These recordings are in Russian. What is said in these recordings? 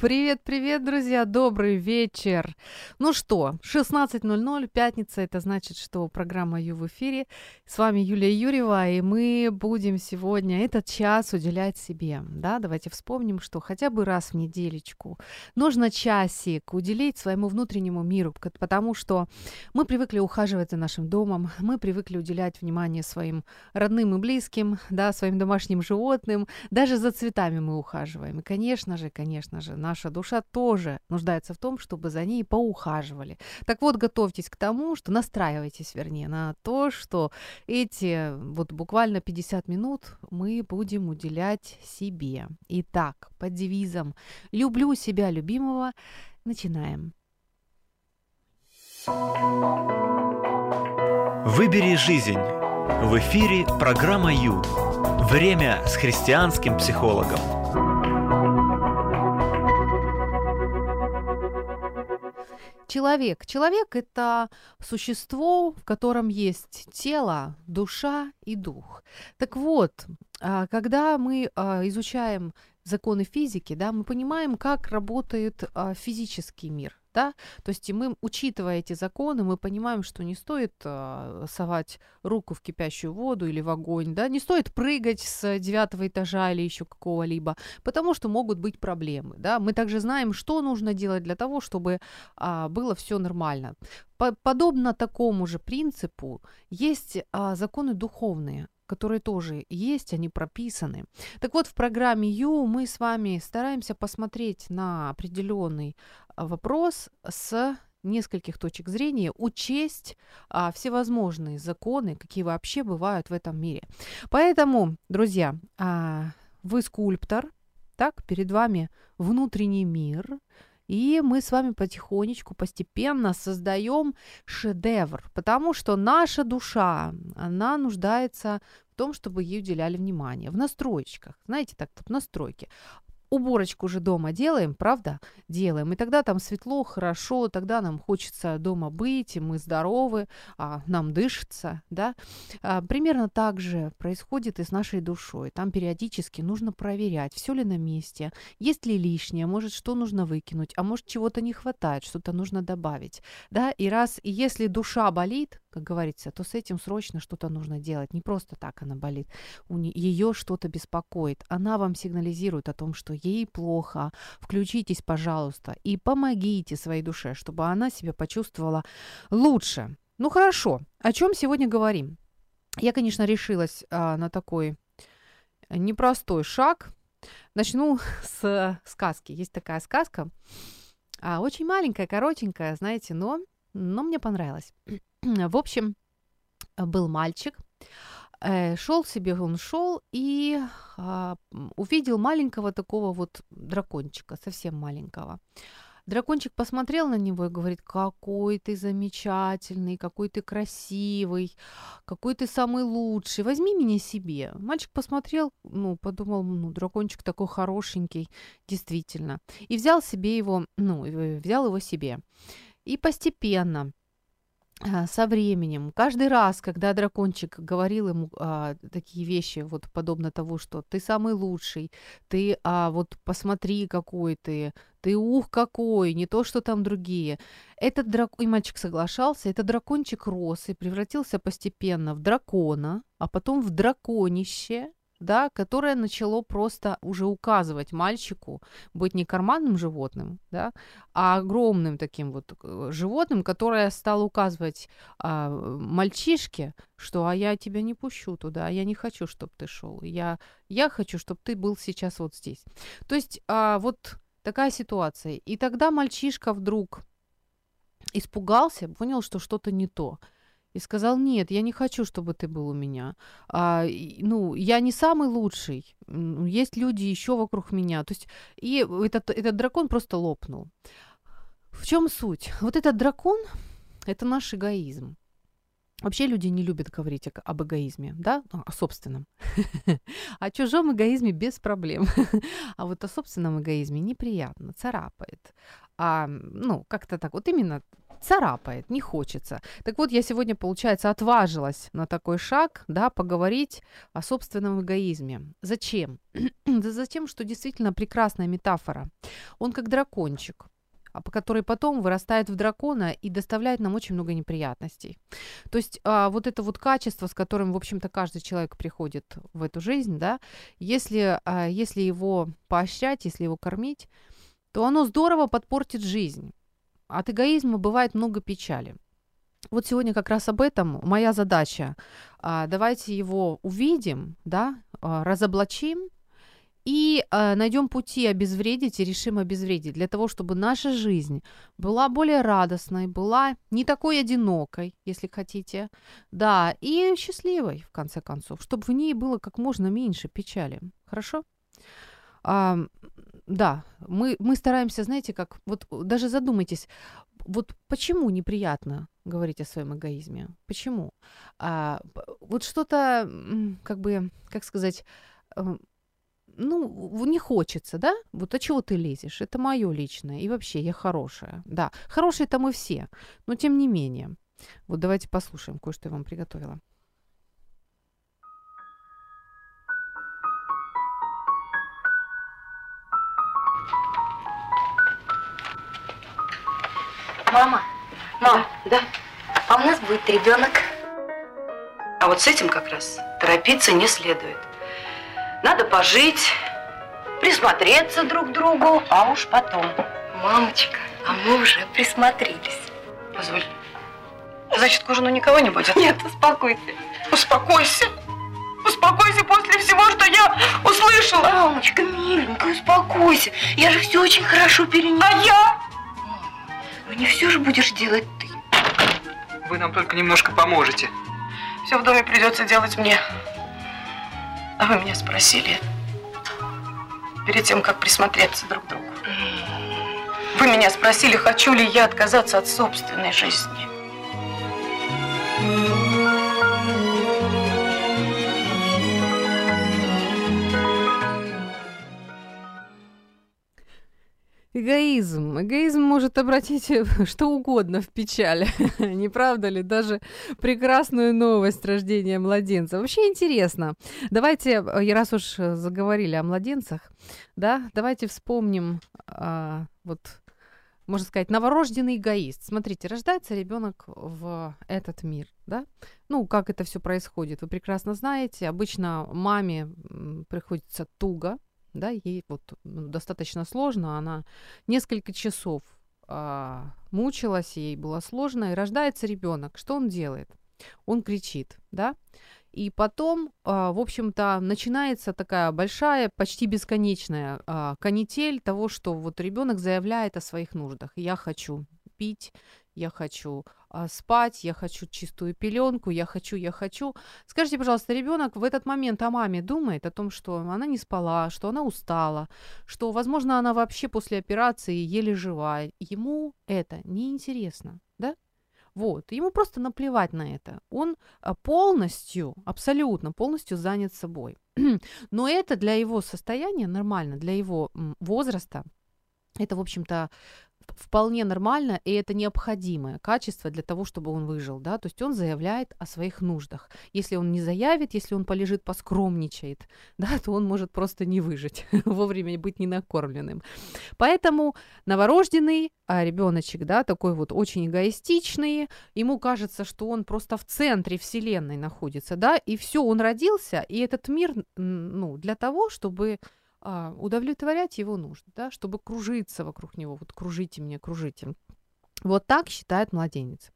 Привет, привет, друзья, добрый вечер. Ну что, 16.00, пятница, это значит, что программа Ю в эфире. С вами Юлия Юрьева, и мы будем сегодня этот час уделять себе. Да, давайте вспомним, что хотя бы раз в неделечку нужно часик уделить своему внутреннему миру, потому что мы привыкли ухаживать за нашим домом, мы привыкли уделять внимание своим родным и близким, да, своим домашним животным, даже за цветами мы ухаживаем. И, конечно же, конечно же, наша душа тоже нуждается в том, чтобы за ней поухаживали. Так вот, готовьтесь к тому, что настраивайтесь, вернее, на то, что эти вот буквально 50 минут мы будем уделять себе. Итак, под девизом «Люблю себя любимого» начинаем. Выбери жизнь. В эфире программа Ю. Время с христианским психологом. Человек. Человек – это существо, в котором есть тело, душа и дух. Так вот, а, когда мы а, изучаем законы физики, да, мы понимаем, как работает а, физический мир да, то есть мы, учитывая эти законы, мы понимаем, что не стоит э, совать руку в кипящую воду или в огонь, да, не стоит прыгать с девятого этажа или еще какого-либо, потому что могут быть проблемы, да. Мы также знаем, что нужно делать для того, чтобы э, было все нормально. По подобно такому же принципу есть э, законы духовные, которые тоже есть, они прописаны. Так вот, в программе Ю мы с вами стараемся посмотреть на определенный а, вопрос с нескольких точек зрения, учесть а, всевозможные законы, какие вообще бывают в этом мире. Поэтому, друзья, а, вы скульптор, так, перед вами внутренний мир, и мы с вами потихонечку, постепенно создаем шедевр, потому что наша душа, она нуждается в том, чтобы ей уделяли внимание, в настроечках, знаете, так, в настройке уборочку же дома делаем, правда? Делаем. И тогда там светло, хорошо, тогда нам хочется дома быть, и мы здоровы, а нам дышится, да? А, примерно так же происходит и с нашей душой. Там периодически нужно проверять, все ли на месте, есть ли лишнее, может, что нужно выкинуть, а может, чего-то не хватает, что-то нужно добавить, да? И раз, и если душа болит, как говорится, то с этим срочно что-то нужно делать. Не просто так она болит. У ее что-то беспокоит. Она вам сигнализирует о том, что ей плохо. Включитесь, пожалуйста, и помогите своей душе, чтобы она себя почувствовала лучше. Ну хорошо, о чем сегодня говорим? Я, конечно, решилась а, на такой непростой шаг. Начну с сказки. Есть такая сказка, а, очень маленькая, коротенькая, знаете, но, но мне понравилась. В общем, был мальчик, э, шел себе, он шел и а, увидел маленького такого вот дракончика, совсем маленького. Дракончик посмотрел на него и говорит, какой ты замечательный, какой ты красивый, какой ты самый лучший, возьми меня себе. Мальчик посмотрел, ну, подумал, ну, дракончик такой хорошенький, действительно. И взял себе его, ну, взял его себе. И постепенно а, со временем, каждый раз, когда дракончик говорил ему а, такие вещи, вот подобно того, что ты самый лучший, ты а, вот посмотри, какой ты, ты ух какой, не то, что там другие. Этот драк... И мальчик соглашался, этот дракончик рос и превратился постепенно в дракона, а потом в драконище, да, которое начало просто уже указывать мальчику быть не карманным животным, да, а огромным таким вот э, животным, которое стало указывать а, мальчишке, что а я тебя не пущу туда, я не хочу, чтобы ты шел, я, я хочу, чтобы ты был сейчас вот здесь. То есть а, вот такая ситуация. И тогда мальчишка вдруг испугался, понял, что что-то не то и сказал, нет, я не хочу, чтобы ты был у меня. А, ну, я не самый лучший. Есть люди еще вокруг меня. То есть, и этот, этот дракон просто лопнул. В чем суть? Вот этот дракон – это наш эгоизм. Вообще люди не любят говорить об эгоизме, да, ну, о собственном. О чужом эгоизме без проблем. А вот о собственном эгоизме неприятно, царапает. А, ну, как-то так, вот именно царапает, не хочется. Так вот, я сегодня, получается, отважилась на такой шаг, да, поговорить о собственном эгоизме. Зачем? да затем, что действительно прекрасная метафора. Он как дракончик, а по которой потом вырастает в дракона и доставляет нам очень много неприятностей. То есть а, вот это вот качество, с которым, в общем-то, каждый человек приходит в эту жизнь, да, если, а, если его поощрять, если его кормить, то оно здорово подпортит жизнь. От эгоизма бывает много печали. Вот сегодня как раз об этом моя задача. А, давайте его увидим, да, а, разоблачим и а, найдем пути обезвредить и решим обезвредить для того, чтобы наша жизнь была более радостной, была не такой одинокой, если хотите, да, и счастливой, в конце концов, чтобы в ней было как можно меньше печали. Хорошо? А, да, мы, мы стараемся, знаете, как, вот даже задумайтесь, вот почему неприятно говорить о своем эгоизме? Почему? А, вот что-то, как бы, как сказать, э, ну, не хочется, да? Вот а чего ты лезешь? Это мое личное. И вообще, я хорошая. Да, хорошие-то мы все. Но тем не менее. Вот давайте послушаем, кое-что я вам приготовила. Мама, мам, да? А у нас будет ребенок. А вот с этим как раз торопиться не следует. Надо пожить, присмотреться друг к другу, а уж потом. Мамочка, а мы уже присмотрелись. Позволь. Значит, к ужину никого не будет? Нет, успокойся. Успокойся. Успокойся после всего, что я услышала. Мамочка, миленькая, успокойся. Я же все очень хорошо перенесла. А я? Ну не все же будешь делать ты. Вы нам только немножко поможете. Все в доме придется делать мне. А вы меня спросили перед тем, как присмотреться друг к другу. Вы меня спросили, хочу ли я отказаться от собственной жизни. Эгоизм. Эгоизм может обратить что угодно в печаль. Не правда ли? Даже прекрасную новость рождения младенца. Вообще интересно. Давайте, э, раз уж заговорили о младенцах, да, давайте вспомним а, вот можно сказать, новорожденный эгоист. Смотрите, рождается ребенок в этот мир, да? Ну, как это все происходит, вы прекрасно знаете. Обычно маме приходится туго, да, ей вот ну, достаточно сложно, она несколько часов а, мучилась, ей было сложно, и рождается ребенок. Что он делает? Он кричит, да, и потом, а, в общем-то, начинается такая большая, почти бесконечная а, канитель того, что вот ребенок заявляет о своих нуждах. Я хочу пить, я хочу а, спать, я хочу чистую пеленку, я хочу, я хочу. Скажите, пожалуйста, ребенок в этот момент о маме думает, о том, что она не спала, что она устала, что, возможно, она вообще после операции еле жива. Ему это неинтересно, да? Вот, ему просто наплевать на это. Он а, полностью, абсолютно полностью занят собой. Но это для его состояния нормально, для его возраста. Это, в общем-то, вполне нормально, и это необходимое качество для того, чтобы он выжил, да, то есть он заявляет о своих нуждах. Если он не заявит, если он полежит, поскромничает, да, то он может просто не выжить, вовремя быть ненакормленным. Поэтому новорожденный а ребеночек, да, такой вот очень эгоистичный, ему кажется, что он просто в центре вселенной находится, да, и все, он родился, и этот мир, ну, для того, чтобы а, удовлетворять его нужды, да, чтобы кружиться вокруг него, вот кружите меня, кружите. Вот так считает младенец.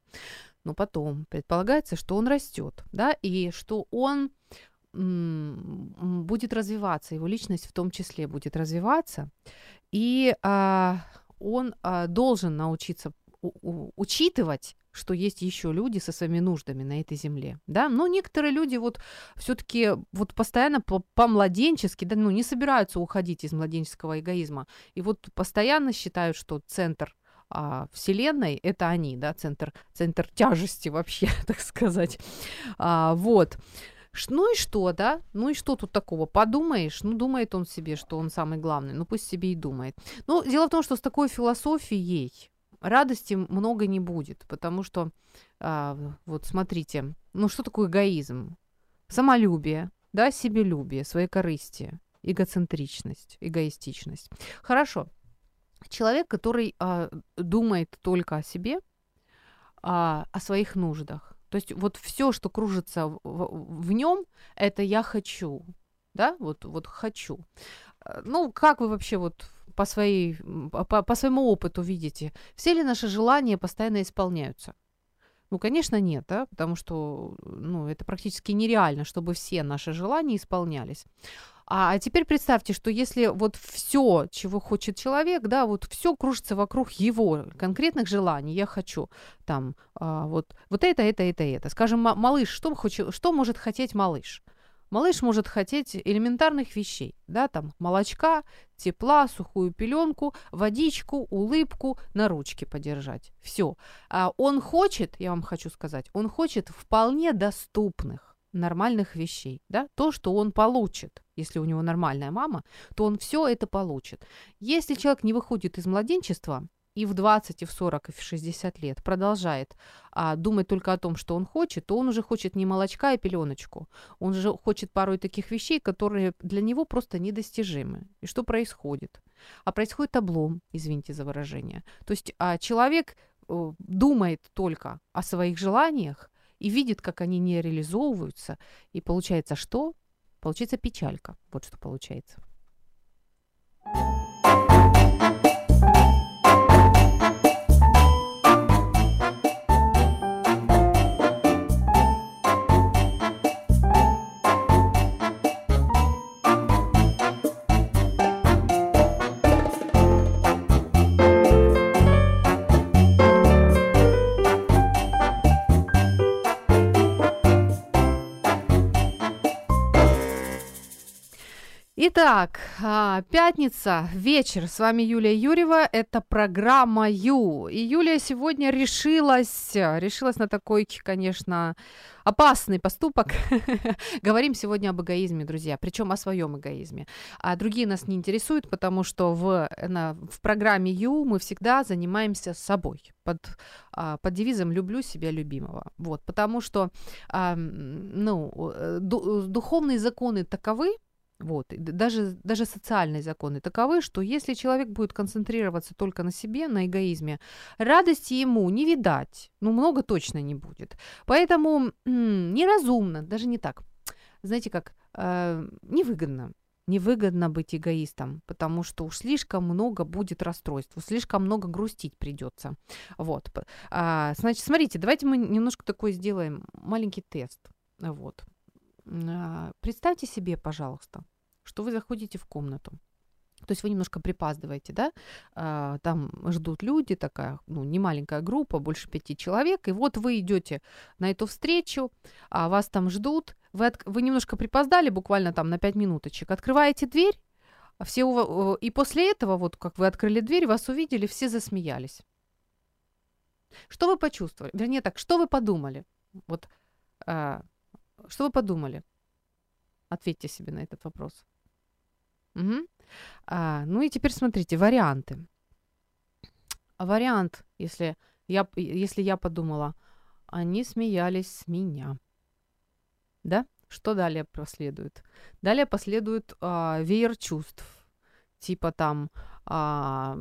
Но потом предполагается, что он растет, да, и что он будет развиваться, его личность в том числе будет развиваться, и а, он а, должен научиться у, у, учитывать что есть еще люди со своими нуждами на этой земле, да, но некоторые люди вот все-таки вот постоянно по-младенчески, да, ну, не собираются уходить из младенческого эгоизма, и вот постоянно считают, что центр а, Вселенной это они, да, центр, центр тяжести вообще, так сказать, а, вот. Ну и что, да? Ну и что тут такого? Подумаешь, ну думает он себе, что он самый главный, ну пусть себе и думает. Но дело в том, что с такой философией радости много не будет, потому что, а, вот смотрите, ну что такое эгоизм? Самолюбие, да, себелюбие, своекорыстие, эгоцентричность, эгоистичность. Хорошо. Человек, который а, думает только о себе, а, о своих нуждах. То есть вот все, что кружится в, в, в нем, это я хочу, да, вот, вот хочу. Э, ну, как вы вообще вот по, своей, по, по своему опыту видите, все ли наши желания постоянно исполняются? Ну, конечно, нет, да, потому что ну, это практически нереально, чтобы все наши желания исполнялись. А теперь представьте, что если вот все, чего хочет человек, да, вот все кружится вокруг его конкретных желаний, я хочу там а, вот, вот это, это, это, это. Скажем, малыш, что, хочет, что может хотеть малыш? Малыш может хотеть элементарных вещей, да, там молочка, тепла, сухую пеленку, водичку, улыбку, на ручке подержать. Все. А он хочет, я вам хочу сказать, он хочет вполне доступных нормальных вещей, да, то, что он получит. Если у него нормальная мама, то он все это получит. Если человек не выходит из младенчества, и в 20, и в 40, и в 60 лет продолжает а, думать только о том, что он хочет, то он уже хочет не молочка и пеленочку. Он же хочет порой таких вещей, которые для него просто недостижимы. И что происходит? А происходит облом, извините за выражение. То есть а, человек э, думает только о своих желаниях и видит, как они не реализовываются. И получается что? Получается печалька. Вот что получается. Итак, а, пятница, вечер. С вами Юлия Юрьева. Это программа Ю. И Юлия сегодня решилась, решилась на такой, конечно, опасный поступок. Говорим сегодня об эгоизме, друзья, причем о своем эгоизме. А другие нас не интересуют, потому что в, на, в программе Ю мы всегда занимаемся собой под, а, под девизом «люблю себя любимого». Вот, потому что ну, э, духовные законы таковы, вот. Даже, даже социальные законы таковы, что если человек будет концентрироваться только на себе, на эгоизме, радости ему не видать, ну, много точно не будет. Поэтому м- неразумно, даже не так, знаете как, э, невыгодно, невыгодно быть эгоистом, потому что уж слишком много будет расстройств, слишком много грустить придется. Вот. А, значит, смотрите, давайте мы немножко такой сделаем маленький тест. Вот. А, представьте себе, пожалуйста, что вы заходите в комнату. То есть вы немножко припаздываете, да, а, там ждут люди, такая, ну, не маленькая группа, больше пяти человек, и вот вы идете на эту встречу, а вас там ждут, вы, от, вы немножко припоздали, буквально там на пять минуточек, открываете дверь, все, и после этого, вот как вы открыли дверь, вас увидели, все засмеялись. Что вы почувствовали? Вернее так, что вы подумали? Вот, а, что вы подумали? Ответьте себе на этот вопрос. Угу. А, ну и теперь смотрите, варианты. Вариант, если я, если я подумала, они смеялись с меня. Да? Что далее последует? Далее последует а, веер чувств. Типа там а,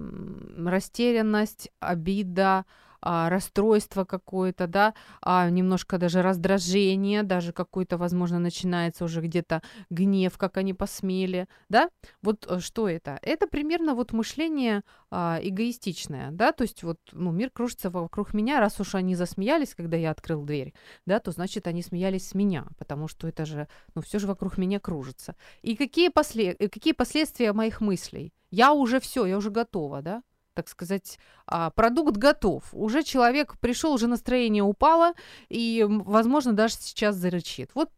растерянность, обида, а, расстройство какое-то, да, а, немножко даже раздражение, даже какой-то, возможно, начинается уже где-то гнев, как они посмели, да, вот э, что это? Это примерно вот мышление а, эгоистичное, да, то есть вот, ну, мир кружится вокруг меня, раз уж они засмеялись, когда я открыл дверь, да, то значит, они смеялись с меня, потому что это же, ну, все же вокруг меня кружится. И какие, после... Э, какие последствия моих мыслей? Я уже все, я уже готова, да, так сказать, а, продукт готов. Уже человек пришел, уже настроение упало, и, возможно, даже сейчас зарычит. Вот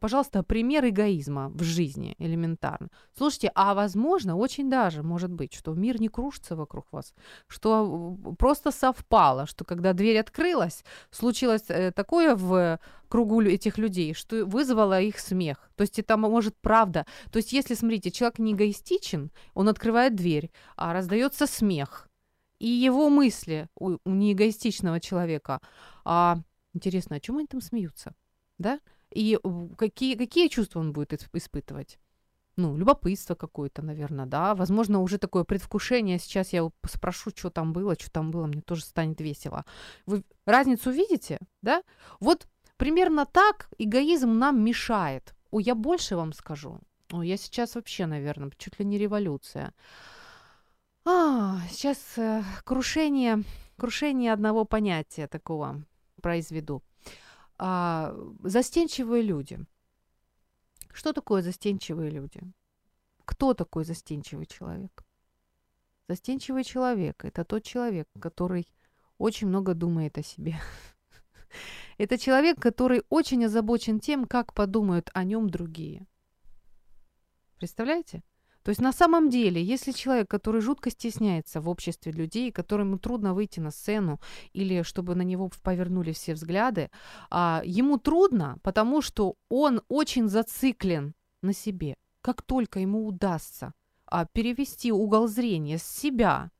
пожалуйста, пример эгоизма в жизни элементарно. Слушайте, а возможно, очень даже может быть, что мир не кружится вокруг вас, что просто совпало, что когда дверь открылась, случилось э, такое в кругу этих людей, что вызвало их смех. То есть это может правда. То есть если, смотрите, человек не эгоистичен, он открывает дверь, а раздается смех, и его мысли у, у неэгоистичного человека. А интересно, о чем они там смеются? Да? И какие, какие чувства он будет испытывать? ну, любопытство какое-то, наверное, да, возможно, уже такое предвкушение, сейчас я спрошу, что там было, что там было, мне тоже станет весело. Вы разницу видите, да? Вот примерно так эгоизм нам мешает. О, я больше вам скажу. О, я сейчас вообще, наверное, чуть ли не революция. А, сейчас э, крушение, крушение одного понятия такого произведу. А, застенчивые люди – что такое застенчивые люди? Кто такой застенчивый человек? Застенчивый человек – это тот человек, который очень много думает о себе. Это человек, который очень озабочен тем, как подумают о нем другие. Представляете? То есть на самом деле, если человек, который жутко стесняется в обществе людей, которому трудно выйти на сцену или чтобы на него повернули все взгляды, а, ему трудно, потому что он очень зациклен на себе. Как только ему удастся а, перевести угол зрения с себя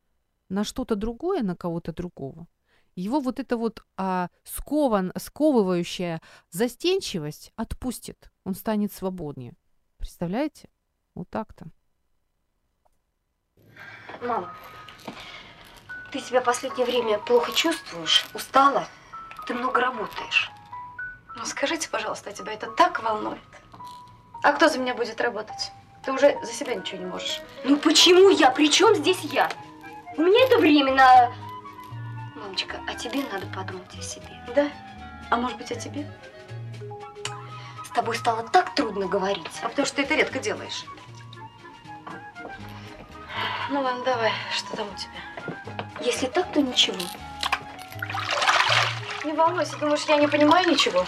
на что-то другое, на кого-то другого, его вот эта вот а, скован, сковывающая застенчивость отпустит, он станет свободнее. Представляете? Вот так-то. Мам, ты себя в последнее время плохо чувствуешь? Устала? Ты много работаешь. Ну, скажите, пожалуйста, тебя это так волнует? А кто за меня будет работать? Ты уже за себя ничего не можешь. Ну почему я? При чем здесь я? У меня это временно. Мамочка, а тебе надо подумать о себе. Да? А может быть, о тебе? С тобой стало так трудно говорить. А потому что ты это редко делаешь. Ну ладно, давай, что там у тебя? Если так, то ничего. Не волнуйся, думаешь, я не понимаю ничего?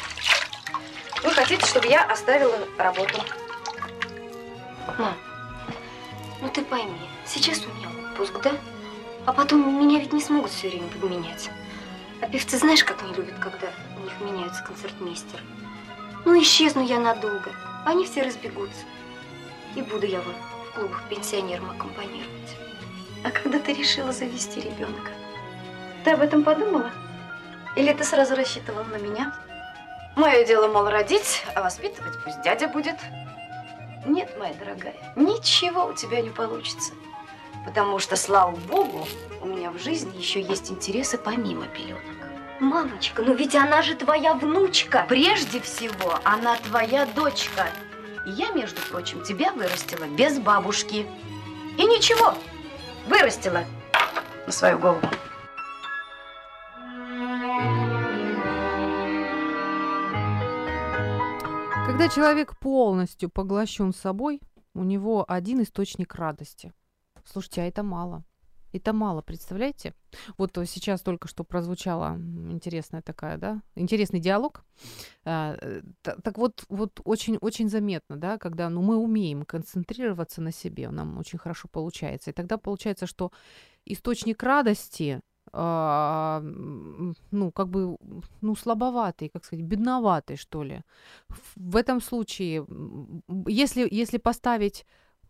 Вы хотите, чтобы я оставила работу? Мам, ну ты пойми, сейчас у меня отпуск, да? А потом меня ведь не смогут все время подменять. А певцы знаешь, как не любят, когда у них меняются концертмейстеры? Ну, исчезну я надолго, они все разбегутся. И буду я вот клубах пенсионерам аккомпанировать. А когда ты решила завести ребенка? Ты об этом подумала? Или ты сразу рассчитывала на меня? Мое дело, мол, родить, а воспитывать пусть дядя будет. Нет, моя дорогая, ничего у тебя не получится. Потому что, слава богу, у меня в жизни еще есть интересы помимо пеленок. Мамочка, ну ведь она же твоя внучка. Прежде всего, она твоя дочка. И я, между прочим, тебя вырастила без бабушки. И ничего, вырастила на свою голову. Когда человек полностью поглощен собой, у него один источник радости. Слушайте, а это мало. Это мало, представляете? Вот сейчас только что прозвучала интересная такая, да, интересный диалог. А, э, так вот, вот очень, очень заметно, да, когда ну, мы умеем концентрироваться на себе, нам очень хорошо получается. И тогда получается, что источник радости а, ну, как бы, ну, слабоватый, как сказать, бедноватый, что ли. В этом случае, если, если поставить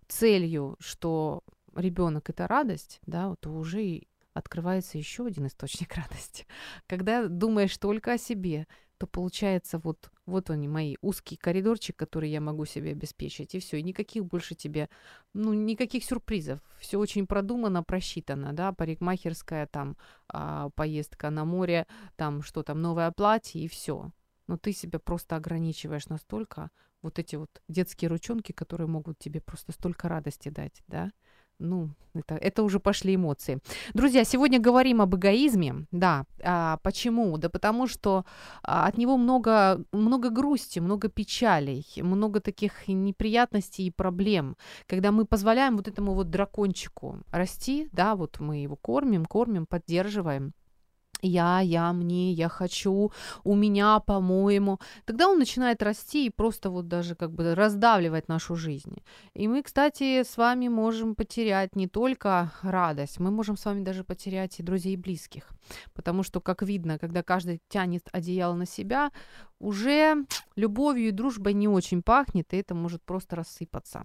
целью, что ребенок это радость, да, то уже открывается еще один источник радости. Когда думаешь только о себе, то получается вот, вот они мои узкий коридорчик, который я могу себе обеспечить, и все, и никаких больше тебе, ну, никаких сюрпризов. Все очень продумано, просчитано, да, парикмахерская, там, а, поездка на море, там, что там, новое платье, и все. Но ты себя просто ограничиваешь настолько, вот эти вот детские ручонки, которые могут тебе просто столько радости дать, да, ну, это, это уже пошли эмоции. Друзья, сегодня говорим об эгоизме. Да, а, почему? Да потому что а, от него много, много грусти, много печалей, много таких неприятностей и проблем. Когда мы позволяем вот этому вот дракончику расти, да, вот мы его кормим, кормим, поддерживаем, я, я, мне, я хочу, у меня, по-моему, тогда он начинает расти и просто вот даже как бы раздавливать нашу жизнь. И мы, кстати, с вами можем потерять не только радость, мы можем с вами даже потерять и друзей и близких. Потому что, как видно, когда каждый тянет одеяло на себя, уже любовью и дружбой не очень пахнет, и это может просто рассыпаться.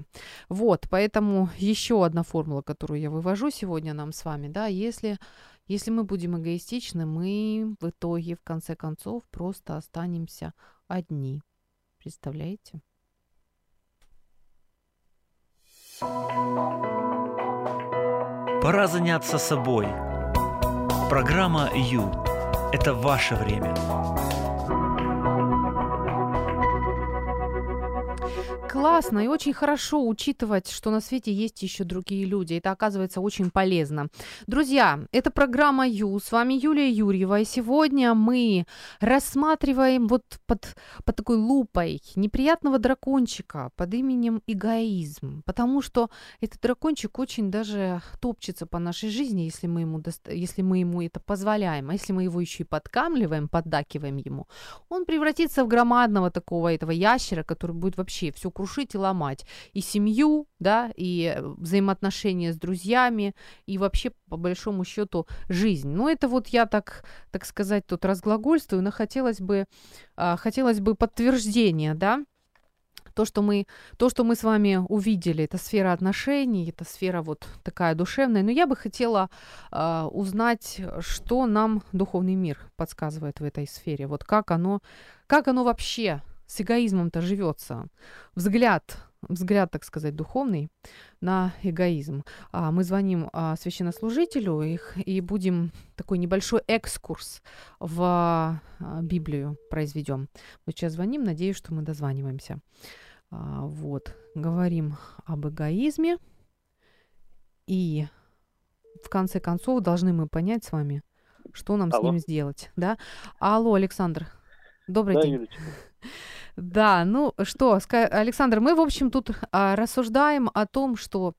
Вот, поэтому еще одна формула, которую я вывожу сегодня нам с вами, да, если если мы будем эгоистичны, мы в итоге, в конце концов, просто останемся одни. Представляете? Пора заняться собой. Программа «Ю» – это ваше время. Классно и очень хорошо учитывать, что на свете есть еще другие люди. Это оказывается очень полезно. Друзья, это программа Ю. С вами Юлия Юрьева. И сегодня мы рассматриваем вот под, под такой лупой неприятного дракончика под именем эгоизм. Потому что этот дракончик очень даже топчется по нашей жизни, если мы ему, доста- если мы ему это позволяем. А если мы его еще и подкамливаем, поддакиваем ему, он превратится в громадного такого этого ящера, который будет вообще все крушить и ломать. И семью, да, и взаимоотношения с друзьями, и вообще, по большому счету, жизнь. Ну, это вот я так, так сказать, тут разглагольствую, но хотелось бы, а, хотелось бы подтверждения, да, то, что мы, то, что мы с вами увидели, это сфера отношений, это сфера вот такая душевная. Но я бы хотела э, узнать, что нам духовный мир подсказывает в этой сфере. Вот как оно, как оно вообще с эгоизмом-то живется. Взгляд, взгляд, так сказать, духовный на эгоизм. А мы звоним а, священнослужителю их, и будем такой небольшой экскурс в а, Библию произведем. Мы сейчас звоним, надеюсь, что мы дозваниваемся. А, вот, говорим об эгоизме, и в конце концов должны мы понять с вами, что нам Алло. с ним сделать. Да? Алло, Александр, добрый да, день. Юлечка. Да, ну что, Александр, мы, в общем, тут а, рассуждаем о том, что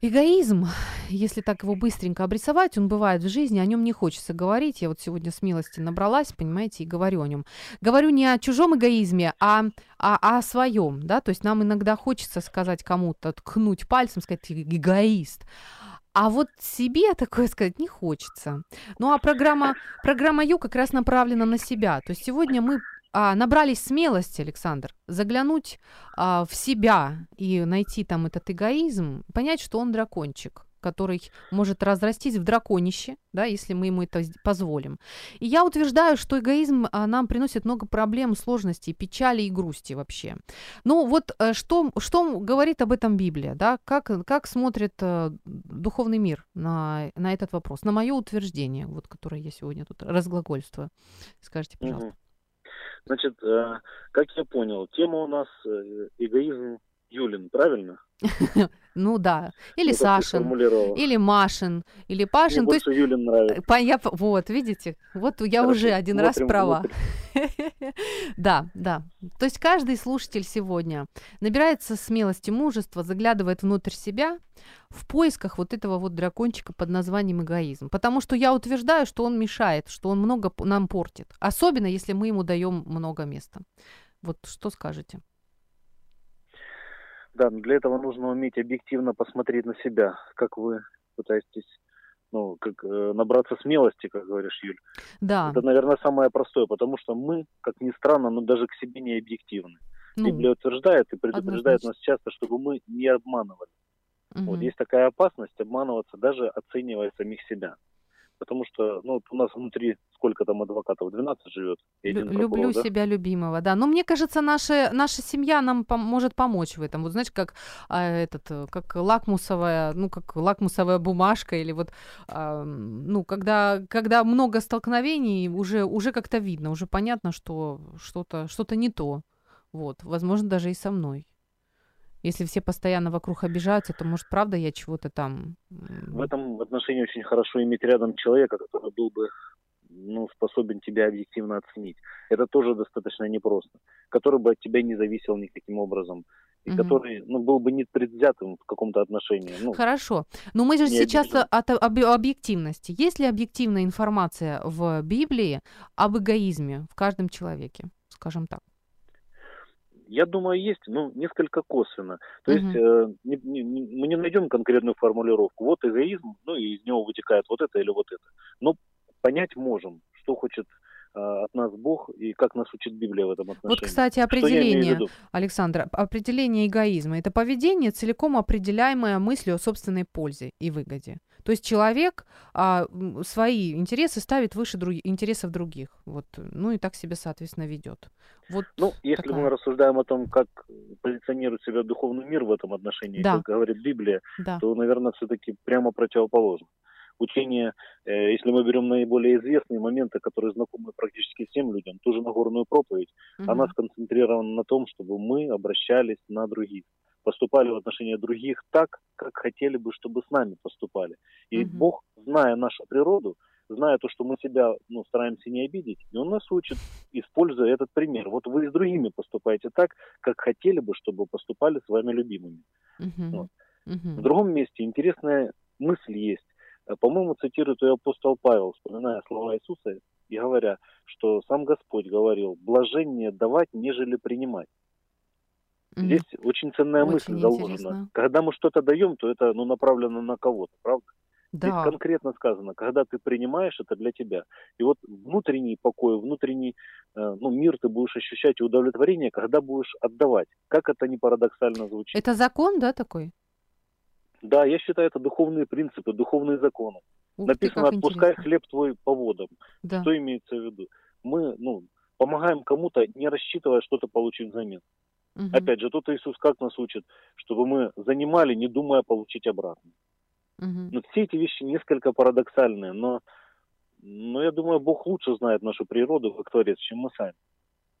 эгоизм, если так его быстренько обрисовать, он бывает в жизни, о нем не хочется говорить. Я вот сегодня смелости набралась, понимаете, и говорю о нем. Говорю не о чужом эгоизме, а, а, а о своем, да, то есть нам иногда хочется сказать кому-то, ткнуть пальцем, сказать эгоист. А вот себе такое сказать не хочется. Ну а программа, программа Ю как раз направлена на себя. То есть сегодня мы а, набрались смелости, Александр, заглянуть а, в себя и найти там этот эгоизм, понять, что он дракончик, который может разрастись в драконище, да, если мы ему это позволим. И я утверждаю, что эгоизм а, нам приносит много проблем, сложностей, печали и грусти вообще. Ну вот э, что, что говорит об этом Библия, да, как, как смотрит э, духовный мир на, на этот вопрос, на мое утверждение, вот, которое я сегодня тут разглагольствую. Скажите, пожалуйста. Угу. Значит, э, как я понял, тема у нас э, эгоизм Юлин, правильно? Ну да. Или Сашин, или Машин, или Пашин. Мне больше Юлин нравится. Вот, видите, вот я уже один раз права. Да, да. То есть каждый слушатель сегодня набирается смелости, мужества, заглядывает внутрь себя в поисках вот этого вот дракончика под названием эгоизм. Потому что я утверждаю, что он мешает, что он много нам портит. Особенно, если мы ему даем много места. Вот что скажете? Да, для этого нужно уметь объективно посмотреть на себя, как вы пытаетесь ну, как э, набраться смелости, как говоришь, Юль. Да. Это, наверное, самое простое, потому что мы, как ни странно, но даже к себе не объективны. Ну, Библия утверждает и предупреждает однозначно. нас часто, чтобы мы не обманывали. Угу. Вот есть такая опасность обманываться, даже оценивая самих себя потому что, ну, у нас внутри сколько там адвокатов, 12 живет. Люблю да? себя любимого, да. Но мне кажется, наша, наша семья нам пом- может помочь в этом. Вот знаете, как а, этот, как лакмусовая, ну, как лакмусовая бумажка или вот, а, ну, когда, когда много столкновений, уже, уже как-то видно, уже понятно, что что-то, что-то не то. Вот, возможно, даже и со мной. Если все постоянно вокруг обижаются, то, может, правда, я чего-то там... В этом отношении очень хорошо иметь рядом человека, который был бы ну, способен тебя объективно оценить. Это тоже достаточно непросто. Который бы от тебя не зависел никаким образом. и угу. который ну, был бы непредвзятым в каком-то отношении. Ну, Хорошо. Но мы же сейчас от об, объективности. Есть ли объективная информация в Библии об эгоизме в каждом человеке, скажем так? Я думаю, есть, но несколько косвенно. То угу. есть э, не, не, мы не найдем конкретную формулировку. Вот эгоизм, ну и из него вытекает вот это или вот это. Но понять можем, что хочет а, от нас Бог и как нас учит Библия в этом отношении. Вот, кстати, определение, Александра, определение эгоизма – это поведение, целиком определяемое мыслью о собственной пользе и выгоде. То есть человек а, свои интересы ставит выше друг... интересов других. Вот, ну и так себя, соответственно, ведет. Вот ну, если такая... мы рассуждаем о том, как позиционирует себя духовный мир в этом отношении, да. как говорит Библия, да. то, наверное, все-таки прямо противоположно учение, э, если мы берем наиболее известные моменты, которые знакомы практически всем людям, ту же Нагорную проповедь, угу. она сконцентрирована на том, чтобы мы обращались на других поступали в отношении других так, как хотели бы, чтобы с нами поступали. И угу. Бог, зная нашу природу, зная то, что мы себя ну, стараемся не обидеть, и Он нас учит, используя этот пример. Вот вы с другими поступаете так, как хотели бы, чтобы поступали с вами любимыми. Угу. Вот. Угу. В другом месте интересная мысль есть. Э, по-моему, цитирует ее апостол Павел, вспоминая слова Иисуса и говоря, что сам Господь говорил, блажение давать, нежели принимать. Mm-hmm. Здесь очень ценная очень мысль заложена. Интересно. Когда мы что-то даем, то это ну, направлено на кого-то, правда? Да. Здесь конкретно сказано, когда ты принимаешь, это для тебя. И вот внутренний покой, внутренний э, ну, мир ты будешь ощущать и удовлетворение, когда будешь отдавать. Как это не парадоксально звучит. Это закон, да, такой? Да, я считаю, это духовные принципы, духовные законы. Ух Написано, ты, отпускай интересно. хлеб твой по водам. Да. Что имеется в виду? Мы, ну, помогаем кому-то, не рассчитывая что-то получить взамен. Угу. Опять же, тут Иисус как нас учит, чтобы мы занимали, не думая получить обратно. Угу. Но все эти вещи несколько парадоксальные, но, но я думаю, Бог лучше знает нашу природу как Творец, чем мы сами.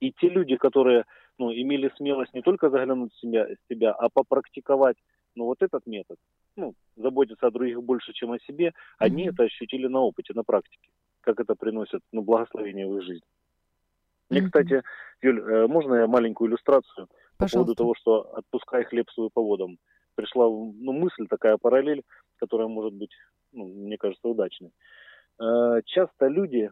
И те люди, которые ну, имели смелость не только заглянуть в себя, себя а попрактиковать ну, вот этот метод, ну, заботиться о других больше, чем о себе, mm-hmm. они это ощутили на опыте, на практике, как это приносит, ну, благословение в их жизнь. Мне, mm-hmm. кстати, Юль, э, можно я маленькую иллюстрацию Пожалуйста. по поводу того, что отпускай хлеб свой по водам. Пришла ну, мысль, такая параллель, которая может быть, ну, мне кажется, удачной. Э, часто люди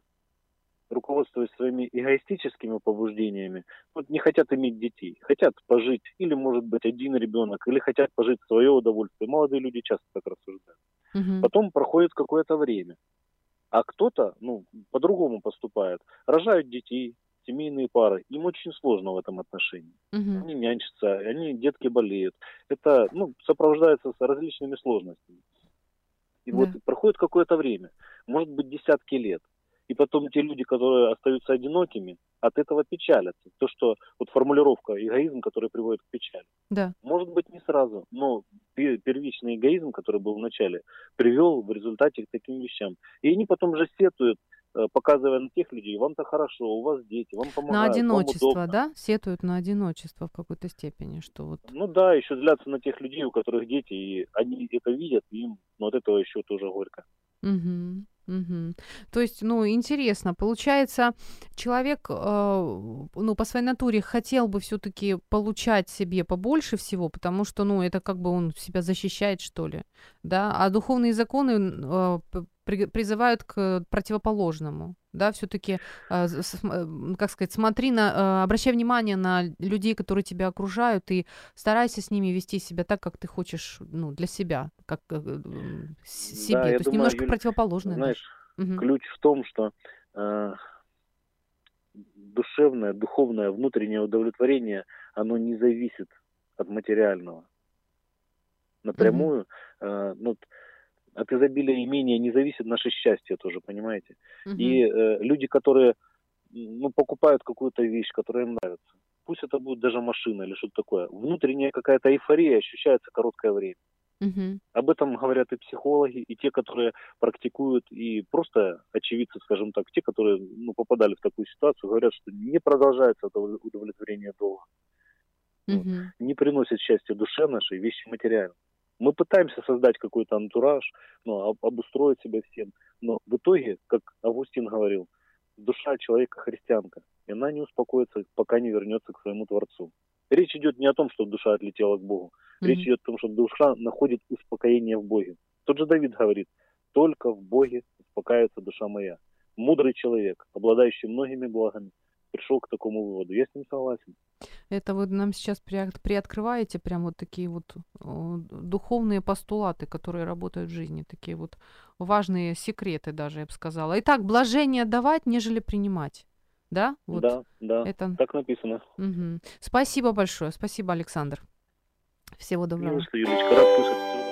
руководствуясь своими эгоистическими побуждениями, вот не хотят иметь детей, хотят пожить, или может быть один ребенок, или хотят пожить свое удовольствие. Молодые люди часто так рассуждают. Угу. Потом проходит какое-то время, а кто-то, ну, по-другому поступает, рожают детей, семейные пары, им очень сложно в этом отношении. Угу. Они нянчатся, они детки болеют. Это, ну, сопровождается с различными сложностями. И да. вот проходит какое-то время, может быть, десятки лет. И потом те люди, которые остаются одинокими, от этого печалятся. То, что вот формулировка эгоизм, который приводит к печали. Да. Может быть, не сразу, но первичный эгоизм, который был в начале, привел в результате к таким вещам. И они потом же сетуют, показывая на тех людей, вам-то хорошо, у вас дети, вам помогают. На одиночество, да? Сетуют на одиночество в какой-то степени, что вот... Ну да, еще злятся на тех людей, у которых дети, и они это видят, и им но от этого еще тоже горько. Угу. Угу. То есть, ну, интересно, получается, человек, э, ну, по своей натуре хотел бы все-таки получать себе побольше всего, потому что, ну, это как бы он себя защищает, что ли, да, а духовные законы э, призывают к противоположному, да, все-таки, э, э, как сказать, смотри на, э, обращай внимание на людей, которые тебя окружают, и старайся с ними вести себя так, как ты хочешь, ну, для себя, как себе, да, то есть думаю, немножко Юль, противоположное. Знаешь, угу. ключ в том, что э, душевное, духовное, внутреннее удовлетворение, оно не зависит от материального напрямую. Угу. Э, ну, от изобилия имения не зависит наше счастье тоже, понимаете? Угу. И э, люди, которые ну, покупают какую-то вещь, которая им нравится, пусть это будет даже машина или что-то такое, внутренняя какая-то эйфория ощущается короткое время. Угу. Об этом говорят и психологи, и те, которые практикуют, и просто очевидцы, скажем так, те, которые ну, попадали в такую ситуацию, говорят, что не продолжается это удовлетворение долго. Угу. Не приносит счастья душе нашей вещи материальные. Мы пытаемся создать какой-то антураж, ну, обустроить себя всем, но в итоге, как Августин говорил, душа человека христианка, и она не успокоится, пока не вернется к своему Творцу. Речь идет не о том, что душа отлетела к Богу. Речь mm-hmm. идет о том, что душа находит успокоение в Боге. Тот же Давид говорит, только в Боге успокаивается душа моя. Мудрый человек, обладающий многими благами, пришел к такому выводу. Я с ним согласен. Это вы нам сейчас приоткрываете прям вот такие вот духовные постулаты, которые работают в жизни, такие вот важные секреты даже, я бы сказала. Итак, блажение давать, нежели принимать. Да? Вот да, да. Это... Так написано. Угу. Спасибо большое. Спасибо, Александр. Всего доброго. Не что, Юлечка, рад слышать.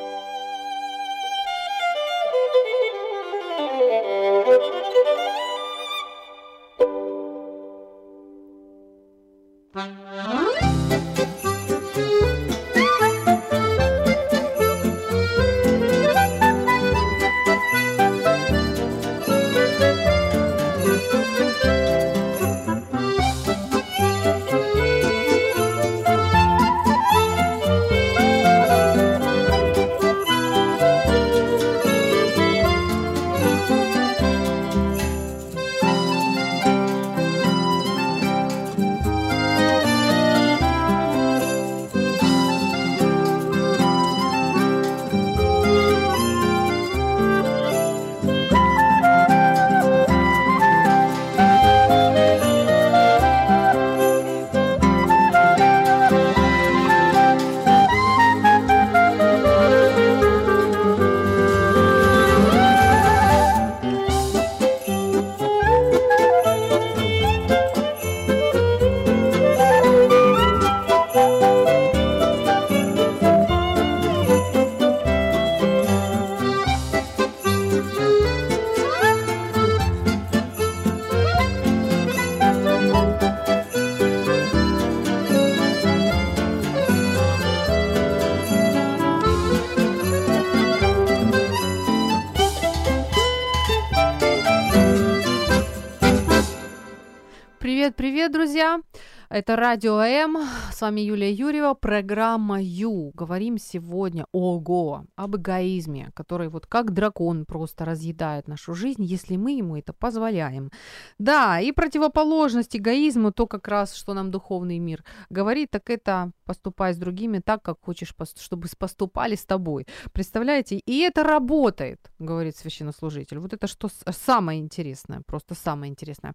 Это Радио М, с вами Юлия Юрьева, программа Ю. Говорим сегодня, ого, об эгоизме, который вот как дракон просто разъедает нашу жизнь, если мы ему это позволяем. Да, и противоположность эгоизму, то как раз, что нам духовный мир говорит, так это поступай с другими так, как хочешь, чтобы поступали с тобой. Представляете? И это работает, говорит священнослужитель. Вот это что самое интересное, просто самое интересное.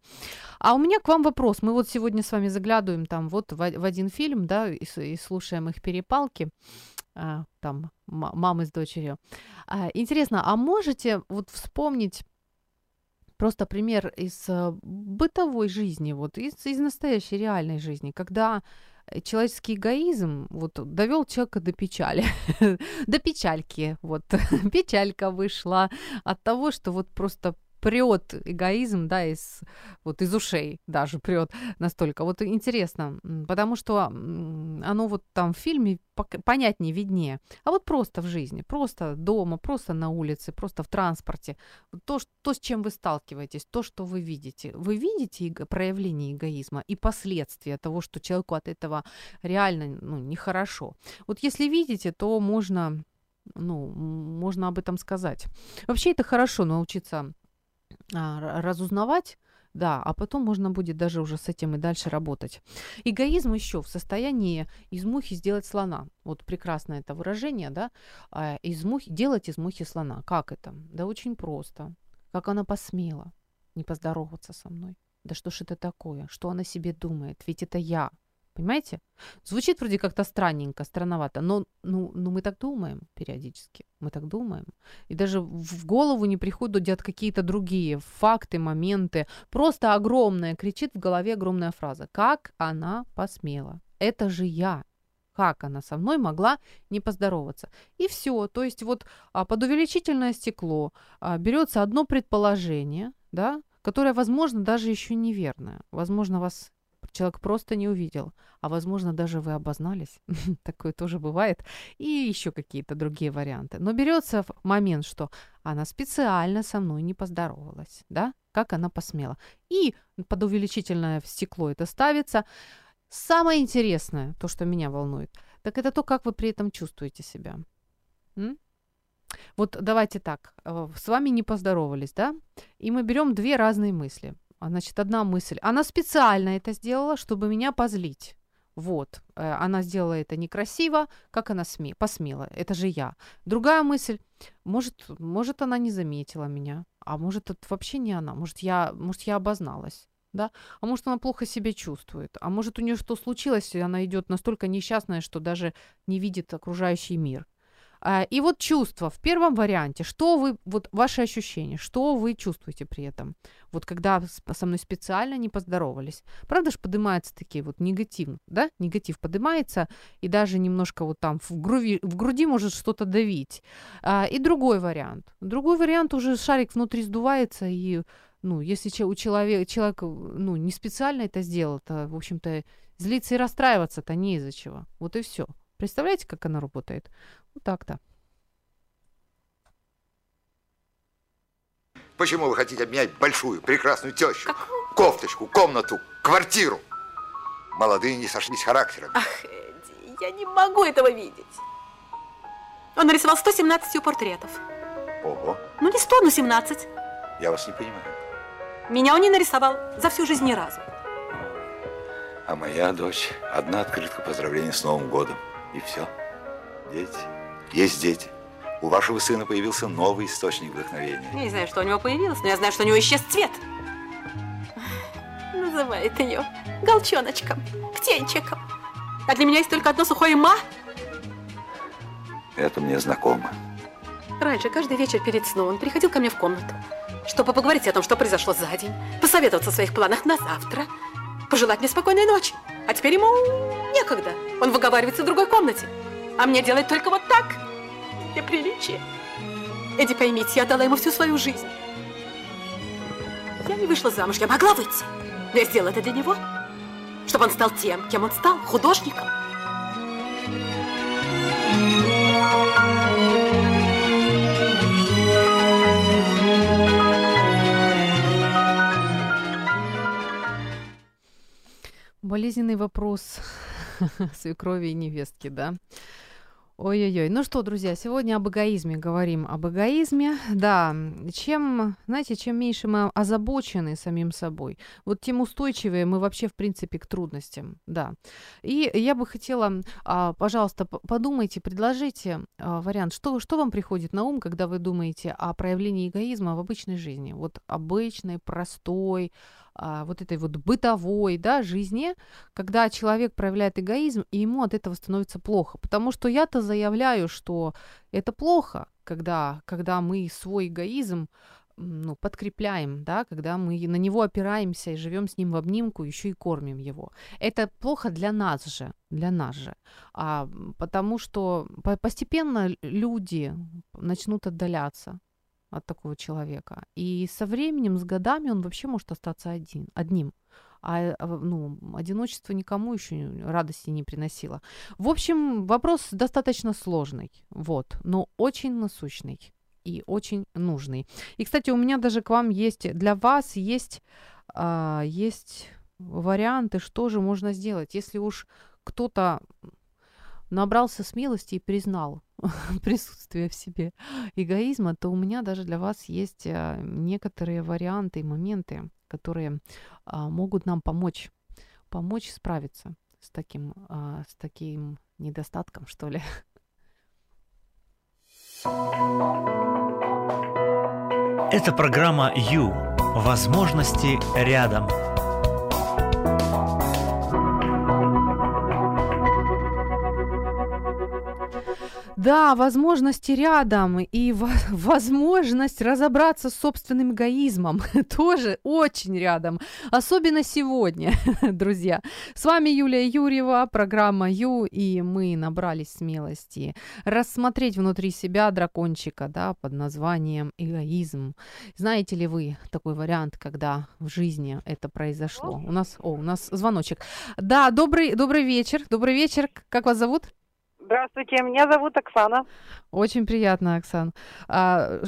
А у меня к вам вопрос. Мы вот сегодня с вами заглядываем там вот в, один фильм, да, и, и слушаем их перепалки а, там мамы с дочерью. А, интересно, а можете вот вспомнить просто пример из э, бытовой жизни, вот из, из настоящей реальной жизни, когда человеческий эгоизм вот довел человека до печали, до печальки, вот печалька вышла от того, что вот просто прет эгоизм, да, из, вот из ушей даже прет настолько. Вот интересно, потому что оно вот там в фильме понятнее, виднее. А вот просто в жизни, просто дома, просто на улице, просто в транспорте. То, то с чем вы сталкиваетесь, то, что вы видите. Вы видите проявление эгоизма и последствия того, что человеку от этого реально ну, нехорошо. Вот если видите, то можно ну, можно об этом сказать. Вообще это хорошо научиться а, разузнавать, да, а потом можно будет даже уже с этим и дальше работать. Эгоизм еще в состоянии из мухи сделать слона. Вот прекрасное это выражение, да, а, из мухи, делать из мухи слона. Как это? Да очень просто. Как она посмела не поздороваться со мной. Да что ж это такое? Что она себе думает? Ведь это я. Понимаете? Звучит вроде как-то странненько, странновато, но ну, ну мы так думаем периодически. Мы так думаем. И даже в голову не приходят какие-то другие факты, моменты. Просто огромная, кричит в голове огромная фраза. Как она посмела? Это же я. Как она со мной могла не поздороваться? И все. То есть вот а, под увеличительное стекло а, берется одно предположение, да, которое, возможно, даже еще неверное. Возможно, вас человек просто не увидел, а возможно даже вы обознались, такое тоже бывает, и еще какие-то другие варианты. Но берется момент, что она специально со мной не поздоровалась, да, как она посмела. И под увеличительное стекло это ставится. Самое интересное, то, что меня волнует, так это то, как вы при этом чувствуете себя. М? Вот давайте так, э, с вами не поздоровались, да? И мы берем две разные мысли. А, значит, одна мысль. Она специально это сделала, чтобы меня позлить. Вот, э, она сделала это некрасиво, как она сме посмела, это же я. Другая мысль, может, может она не заметила меня, а может это вообще не она, может я, может я обозналась да, а может она плохо себя чувствует, а может у нее что случилось, и она идет настолько несчастная, что даже не видит окружающий мир. А, и вот чувство в первом варианте, что вы, вот ваши ощущения, что вы чувствуете при этом, вот когда со мной специально не поздоровались. Правда же поднимаются такие вот негатив, да, негатив поднимается, и даже немножко вот там в груди, в груди может что-то давить. А, и другой вариант, другой вариант уже шарик внутри сдувается, и ну, если у человека, человек, ну, не специально это сделал, то, в общем-то, злиться и расстраиваться-то не из-за чего. Вот и все. Представляете, как она работает? Вот так-то. Почему вы хотите обменять большую, прекрасную тещу, Какую? кофточку, комнату, квартиру? Молодые не сошлись характером. Ах, Эдди, я не могу этого видеть. Он нарисовал 117 портретов. Ого. Ну не 100, но 17. Я вас не понимаю. Меня он не нарисовал за всю жизнь ни разу. А моя дочь, одна открытка поздравления с Новым годом. И все. Дети. Есть дети. У вашего сына появился новый источник вдохновения. Я не знаю, что у него появилось, но я знаю, что у него исчез цвет. Называет ее голчоночком, птенчиком. А для меня есть только одно сухое «ма». Это мне знакомо. Раньше, каждый вечер перед сном, он приходил ко мне в комнату чтобы поговорить о том, что произошло за день, посоветоваться в своих планах на завтра, пожелать мне спокойной ночи. А теперь ему некогда. Он выговаривается в другой комнате. А мне делать только вот так, для приличия. Эдди, поймите, я дала ему всю свою жизнь. Я не вышла замуж, я могла выйти. Но я сделала это для него, чтобы он стал тем, кем он стал, художником. Болезненный вопрос свекрови и невестки, да. Ой-ой-ой. Ну что, друзья, сегодня об эгоизме говорим. Об эгоизме, да. Чем, знаете, чем меньше мы озабочены самим собой, вот тем устойчивее мы вообще, в принципе, к трудностям, да. И я бы хотела, а, пожалуйста, подумайте, предложите а, вариант, что, что вам приходит на ум, когда вы думаете о проявлении эгоизма в обычной жизни? Вот обычной, простой, а, вот этой вот бытовой да, жизни, когда человек проявляет эгоизм, и ему от этого становится плохо. Потому что я-то заявляю, что это плохо, когда, когда мы свой эгоизм ну, подкрепляем, да, когда мы на него опираемся и живем с ним в обнимку, еще и кормим его. Это плохо для нас же, для нас же, а, потому что постепенно люди начнут отдаляться от такого человека. И со временем, с годами он вообще может остаться один, одним. А, а ну, одиночество никому еще радости не приносило. В общем, вопрос достаточно сложный, вот, но очень насущный и очень нужный. И, кстати, у меня даже к вам есть, для вас есть, а, есть варианты, что же можно сделать, если уж кто-то набрался смелости и признал присутствие в себе эгоизма, то у меня даже для вас есть а, некоторые варианты и моменты, которые а, могут нам помочь, помочь справиться с таким, а, с таким недостатком, что ли. Это программа «Ю». Возможности рядом. Да, возможности рядом и возможность разобраться с собственным эгоизмом тоже очень рядом, особенно сегодня, друзья. С вами Юлия Юрьева, программа Ю, и мы набрались смелости рассмотреть внутри себя дракончика, да, под названием эгоизм. Знаете ли вы такой вариант, когда в жизни это произошло? У нас, о, у нас звоночек. Да, добрый, добрый вечер, добрый вечер. Как вас зовут? Здравствуйте, меня зовут Оксана. Очень приятно, Оксан. А,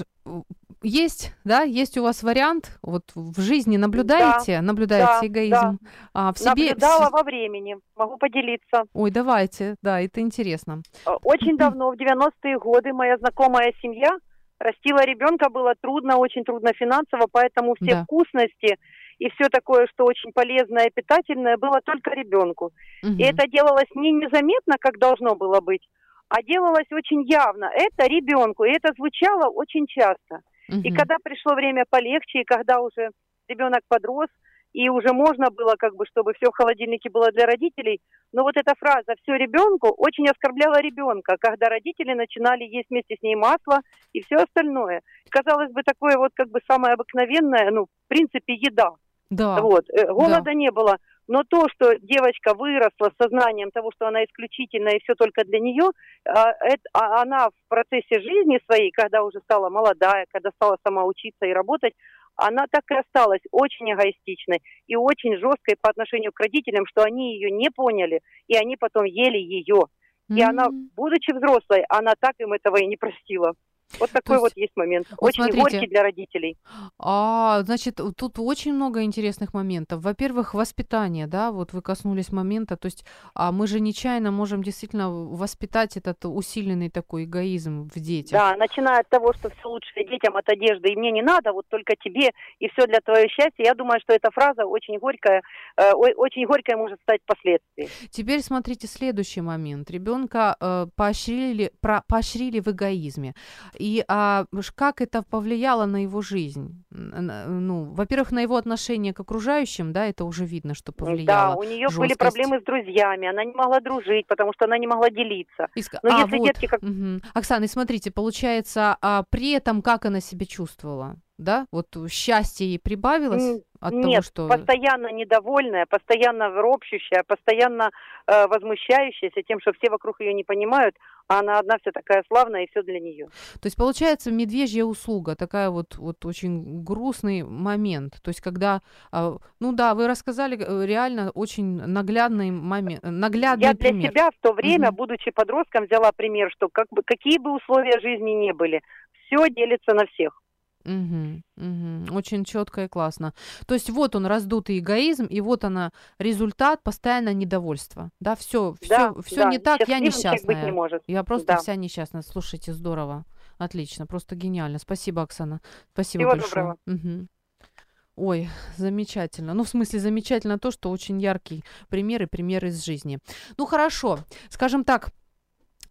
есть, да, есть у вас вариант, вот в жизни наблюдаете, да, наблюдаете да, эгоизм да. А, в себе. Наблюдала во времени, могу поделиться. Ой, давайте, да, это интересно. Очень давно, в 90-е годы, моя знакомая семья растила ребенка, было трудно, очень трудно финансово, поэтому все да. вкусности и все такое, что очень полезное, питательное, было только ребенку. Угу. И это делалось не незаметно, как должно было быть, а делалось очень явно. Это ребенку, и это звучало очень часто. Угу. И когда пришло время полегче, и когда уже ребенок подрос, и уже можно было, как бы, чтобы все в холодильнике было для родителей. Но вот эта фраза «все ребенку» очень оскорбляла ребенка, когда родители начинали есть вместе с ней масло и все остальное. Казалось бы, такое вот как бы самое обыкновенное, ну, в принципе, еда. Да. Вот. Э, голода да. не было. Но то, что девочка выросла с сознанием того, что она исключительная и все только для нее, а, это, а она в процессе жизни своей, когда уже стала молодая, когда стала сама учиться и работать, она так и осталась очень эгоистичной и очень жесткой по отношению к родителям, что они ее не поняли, и они потом ели ее. И mm-hmm. она, будучи взрослой, она так им этого и не простила. Вот такой есть, вот есть момент. Вот очень смотрите, горький для родителей. А, значит, тут очень много интересных моментов. Во-первых, воспитание, да, вот вы коснулись момента, то есть а мы же нечаянно можем действительно воспитать этот усиленный такой эгоизм в детях. Да, начиная от того, что все лучше детям от одежды, и мне не надо, вот только тебе, и все для твоего счастья. Я думаю, что эта фраза очень горькая, э, очень горькая может стать впоследствии. Теперь смотрите следующий момент. Ребенка э, поощрили, про, поощрили в эгоизме. И а, как это повлияло на его жизнь? Ну, во-первых, на его отношение к окружающим, да, это уже видно, что повлияло. Да, у нее были проблемы с друзьями, она не могла дружить, потому что она не могла делиться. Иск... Но а, если вот. детки как... Угу. Оксана, смотрите, получается, а при этом как она себя чувствовала? да? Вот счастье ей прибавилось от Нет, того, что... постоянно недовольная, постоянно ропщущая, постоянно э, возмущающаяся тем, что все вокруг ее не понимают, а она одна вся такая славная, и все для нее. То есть получается медвежья услуга, такая вот, вот очень грустный момент. То есть когда, э, ну да, вы рассказали э, реально очень наглядный момент, наглядный Я пример. для себя в то время, угу. будучи подростком, взяла пример, что как бы, какие бы условия жизни не были, все делится на всех. Угу, угу. Очень четко и классно. То есть вот он раздутый эгоизм, и вот она результат постоянно недовольство. Да, все, все, да, все да. не так, я несчастная. Быть не может. Я просто да. вся несчастная. Слушайте, здорово, отлично, просто гениально. Спасибо, Оксана. Спасибо Всего большое. Доброго. Угу. Ой, замечательно. Ну, в смысле, замечательно то, что очень яркий пример и пример из жизни. Ну, хорошо. Скажем так,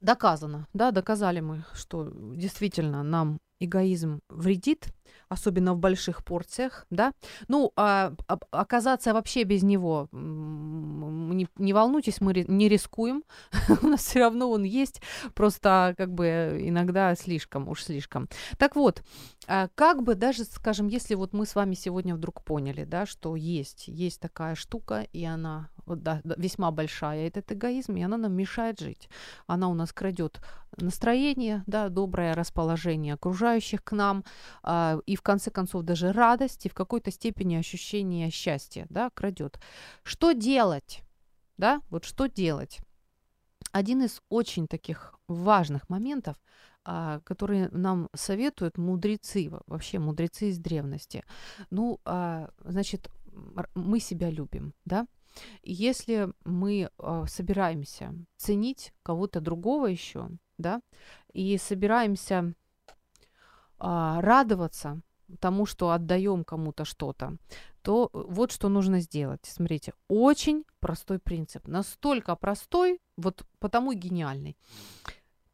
доказано, да, доказали мы, что действительно нам эгоизм вредит, особенно в больших порциях, да. Ну, а, оказаться вообще без него, не, не волнуйтесь, мы не рискуем, у нас все равно он есть, просто как бы иногда слишком, уж слишком. Так вот, а как бы даже, скажем, если вот мы с вами сегодня вдруг поняли, да, что есть, есть такая штука, и она да, весьма большая, этот эгоизм, и она нам мешает жить. Она у нас крадет настроение, да, доброе расположение окружающих к нам, э, и в конце концов даже радость, и в какой-то степени ощущение счастья, да, крадет. Что делать? Да, вот что делать? Один из очень таких важных моментов, а, которые нам советуют мудрецы, вообще мудрецы из древности. Ну, а, значит, мы себя любим, да? Если мы а, собираемся ценить кого-то другого еще, да, и собираемся радоваться тому, что отдаем кому-то что-то, то вот что нужно сделать. Смотрите, очень простой принцип. Настолько простой, вот потому и гениальный.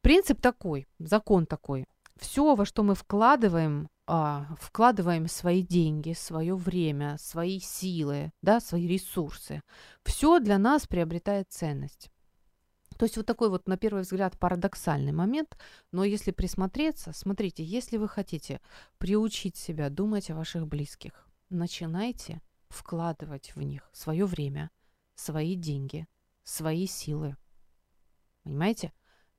Принцип такой, закон такой. Все, во что мы вкладываем, а, вкладываем свои деньги, свое время, свои силы, да, свои ресурсы, все для нас приобретает ценность. То есть вот такой вот, на первый взгляд, парадоксальный момент, но если присмотреться, смотрите, если вы хотите приучить себя думать о ваших близких, начинайте вкладывать в них свое время, свои деньги, свои силы. Понимаете?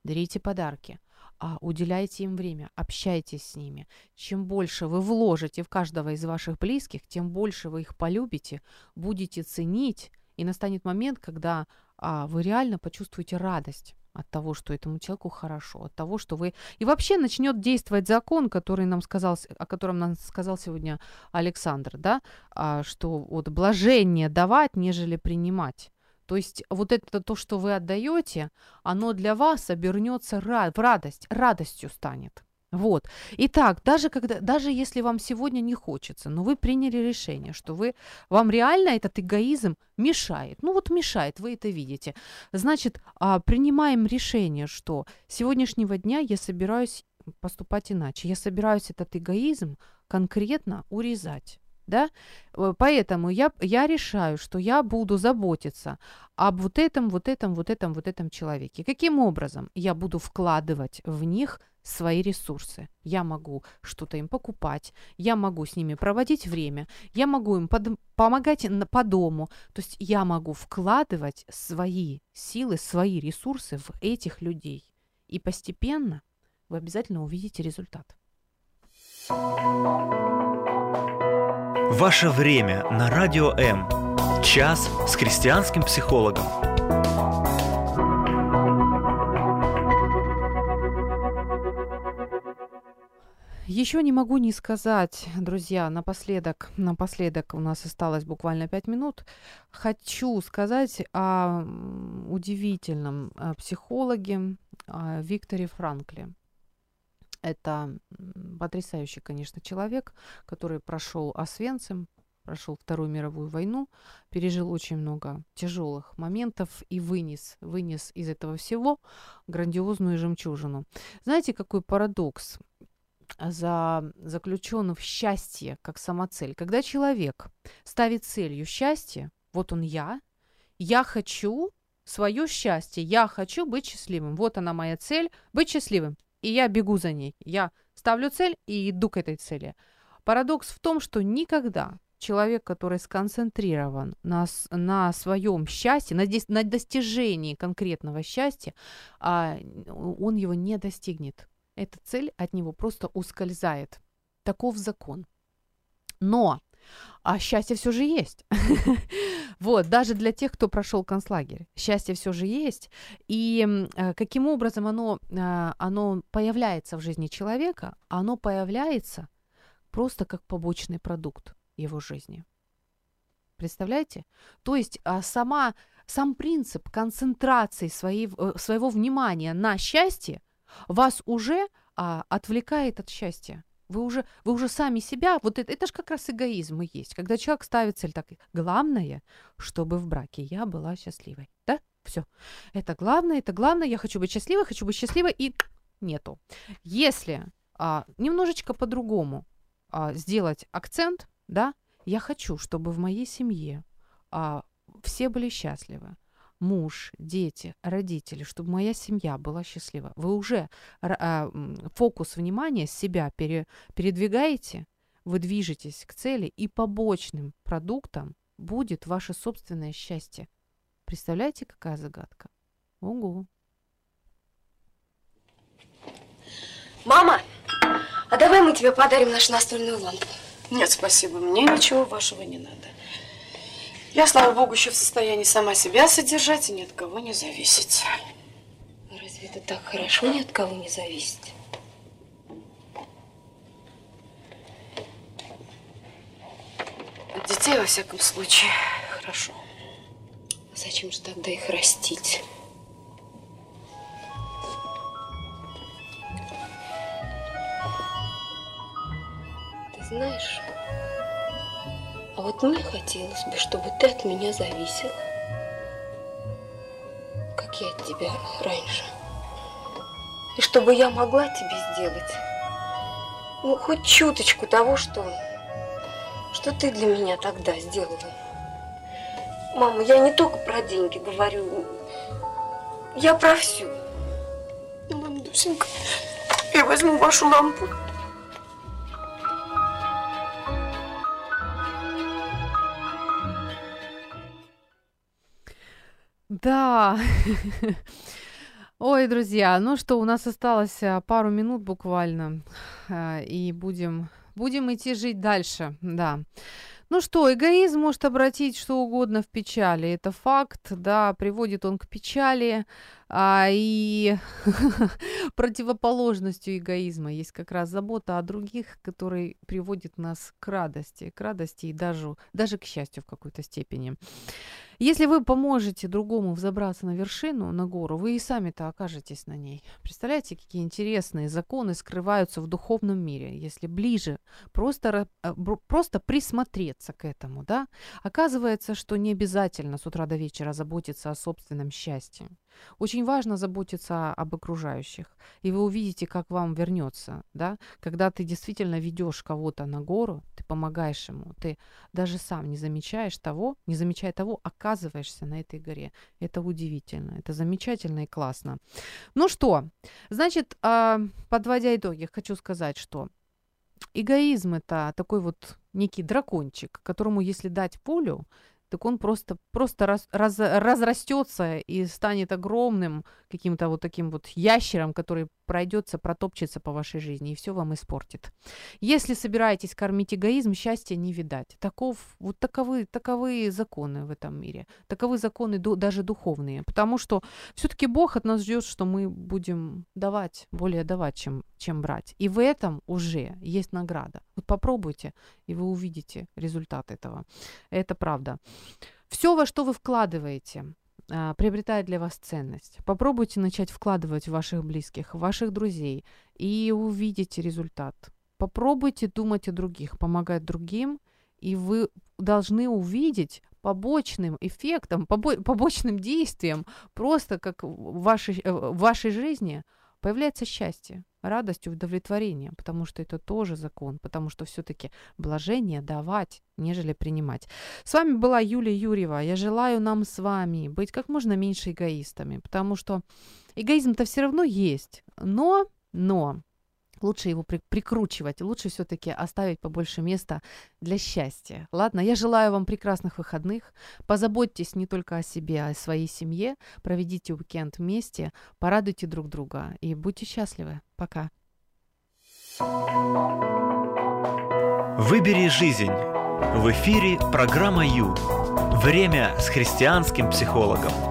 дарите подарки, а уделяйте им время, общайтесь с ними. Чем больше вы вложите в каждого из ваших близких, тем больше вы их полюбите, будете ценить, и настанет момент, когда а, вы реально почувствуете радость от того, что этому человеку хорошо, от того, что вы... И вообще начнет действовать закон, который нам сказал, о котором нам сказал сегодня Александр, да, а, что вот блажение давать, нежели принимать. То есть вот это то, что вы отдаете, оно для вас обернется в радость, радостью станет. Вот. Итак, даже когда, даже если вам сегодня не хочется, но вы приняли решение, что вы, вам реально этот эгоизм мешает. Ну вот мешает, вы это видите. Значит, а, принимаем решение, что с сегодняшнего дня я собираюсь поступать иначе. Я собираюсь этот эгоизм конкретно урезать да, э, поэтому я, я решаю, что я буду заботиться об вот этом, вот этом, вот этом, вот этом человеке. Каким образом я буду вкладывать в них свои ресурсы? Я могу что-то им покупать, я могу с ними проводить время, я могу им под, помогать по дому, то есть я могу вкладывать свои силы, свои ресурсы в этих людей. И постепенно вы обязательно увидите результат. Ваше время на Радио М. Час с христианским психологом. Еще не могу не сказать, друзья, напоследок, напоследок у нас осталось буквально пять минут. Хочу сказать о удивительном э, психологе Викторе Франкле. Это потрясающий, конечно, человек, который прошел Освенцим, прошел Вторую мировую войну, пережил очень много тяжелых моментов и вынес, вынес из этого всего грандиозную жемчужину. Знаете, какой парадокс? за, заключен в счастье как самоцель. Когда человек ставит целью счастье, вот он я, я хочу свое счастье, я хочу быть счастливым. Вот она моя цель, быть счастливым и я бегу за ней. Я ставлю цель и иду к этой цели. Парадокс в том, что никогда человек, который сконцентрирован на, на своем счастье, на, на достижении конкретного счастья, а, он его не достигнет. Эта цель от него просто ускользает. Таков закон. Но а счастье все же есть. вот, даже для тех, кто прошел концлагерь. Счастье все же есть. И э, каким образом оно, э, оно появляется в жизни человека? Оно появляется просто как побочный продукт его жизни. Представляете? То есть а, сама, сам принцип концентрации своей, э, своего внимания на счастье вас уже а, отвлекает от счастья. Вы уже, вы уже сами себя, вот это, это же как раз эгоизм и есть. Когда человек ставит цель так, главное, чтобы в браке я была счастливой. Да? Все. Это главное, это главное, я хочу быть счастливой, хочу быть счастливой, и нету. Если а, немножечко по-другому а, сделать акцент, да, я хочу, чтобы в моей семье а, все были счастливы, муж, дети, родители, чтобы моя семья была счастлива. Вы уже а, фокус внимания с себя пере, передвигаете, вы движетесь к цели, и побочным продуктом будет ваше собственное счастье. Представляете, какая загадка? Ого. Мама, а давай мы тебе подарим нашу настольную лампу. Нет, спасибо, мне ничего вашего не надо. Я, слава богу, еще в состоянии сама себя содержать и ни от кого не зависеть. Разве это так хорошо ни от кого не зависеть? От детей, во всяком случае, хорошо. Зачем же тогда их растить? Ты знаешь, а вот мне хотелось бы, чтобы ты от меня зависел, как я от тебя раньше. И чтобы я могла тебе сделать, ну, хоть чуточку того, что, что ты для меня тогда сделала. Мама, я не только про деньги говорю, я про все. Мам, Дусенька, я возьму вашу лампу. Да. Ой, друзья, ну что, у нас осталось а, пару минут буквально, а, и будем, будем идти жить дальше, да. Ну что, эгоизм может обратить что угодно в печали, это факт, да, приводит он к печали, а, и противоположностью эгоизма есть как раз забота о других, который приводит нас к радости, к радости и даже, даже к счастью в какой-то степени. Если вы поможете другому взобраться на вершину, на гору, вы и сами-то окажетесь на ней. Представляете, какие интересные законы скрываются в духовном мире, если ближе просто, э, просто присмотреться к этому, да? Оказывается, что не обязательно с утра до вечера заботиться о собственном счастье. Очень важно заботиться об окружающих, и вы увидите, как вам вернется, да? Когда ты действительно ведешь кого-то на гору, ты помогаешь ему, ты даже сам не замечаешь того, не замечая того, оказываешься на этой горе. Это удивительно, это замечательно и классно. Ну что, значит, а, подводя итоги, хочу сказать, что эгоизм это такой вот некий дракончик, которому если дать полю, так он просто, просто раз, раз, разрастется и станет огромным каким-то вот таким вот ящером, который пройдется, протопчется по вашей жизни и все вам испортит. Если собираетесь кормить эгоизм, счастья не видать. Таков, вот таковы, таковы законы в этом мире. Таковы законы даже духовные. Потому что все-таки Бог от нас ждет, что мы будем давать, более давать, чем, чем брать. И в этом уже есть награда. Вот попробуйте, и вы увидите результат этого. Это правда. Все, во что вы вкладываете, а, приобретает для вас ценность. Попробуйте начать вкладывать в ваших близких, в ваших друзей и увидите результат. Попробуйте думать о других, помогать другим, и вы должны увидеть побочным эффектом, побо- побочным действием, просто как в вашей, э, в вашей жизни появляется счастье радостью, удовлетворением, потому что это тоже закон, потому что все-таки блажение давать, нежели принимать. С вами была Юлия Юрьева. Я желаю нам с вами быть как можно меньше эгоистами, потому что эгоизм-то все равно есть, но, но лучше его при- прикручивать, лучше все-таки оставить побольше места для счастья. Ладно, я желаю вам прекрасных выходных. Позаботьтесь не только о себе, а о своей семье. Проведите уикенд вместе, порадуйте друг друга и будьте счастливы. Пока. Выбери жизнь. В эфире программа Ю. Время с христианским психологом.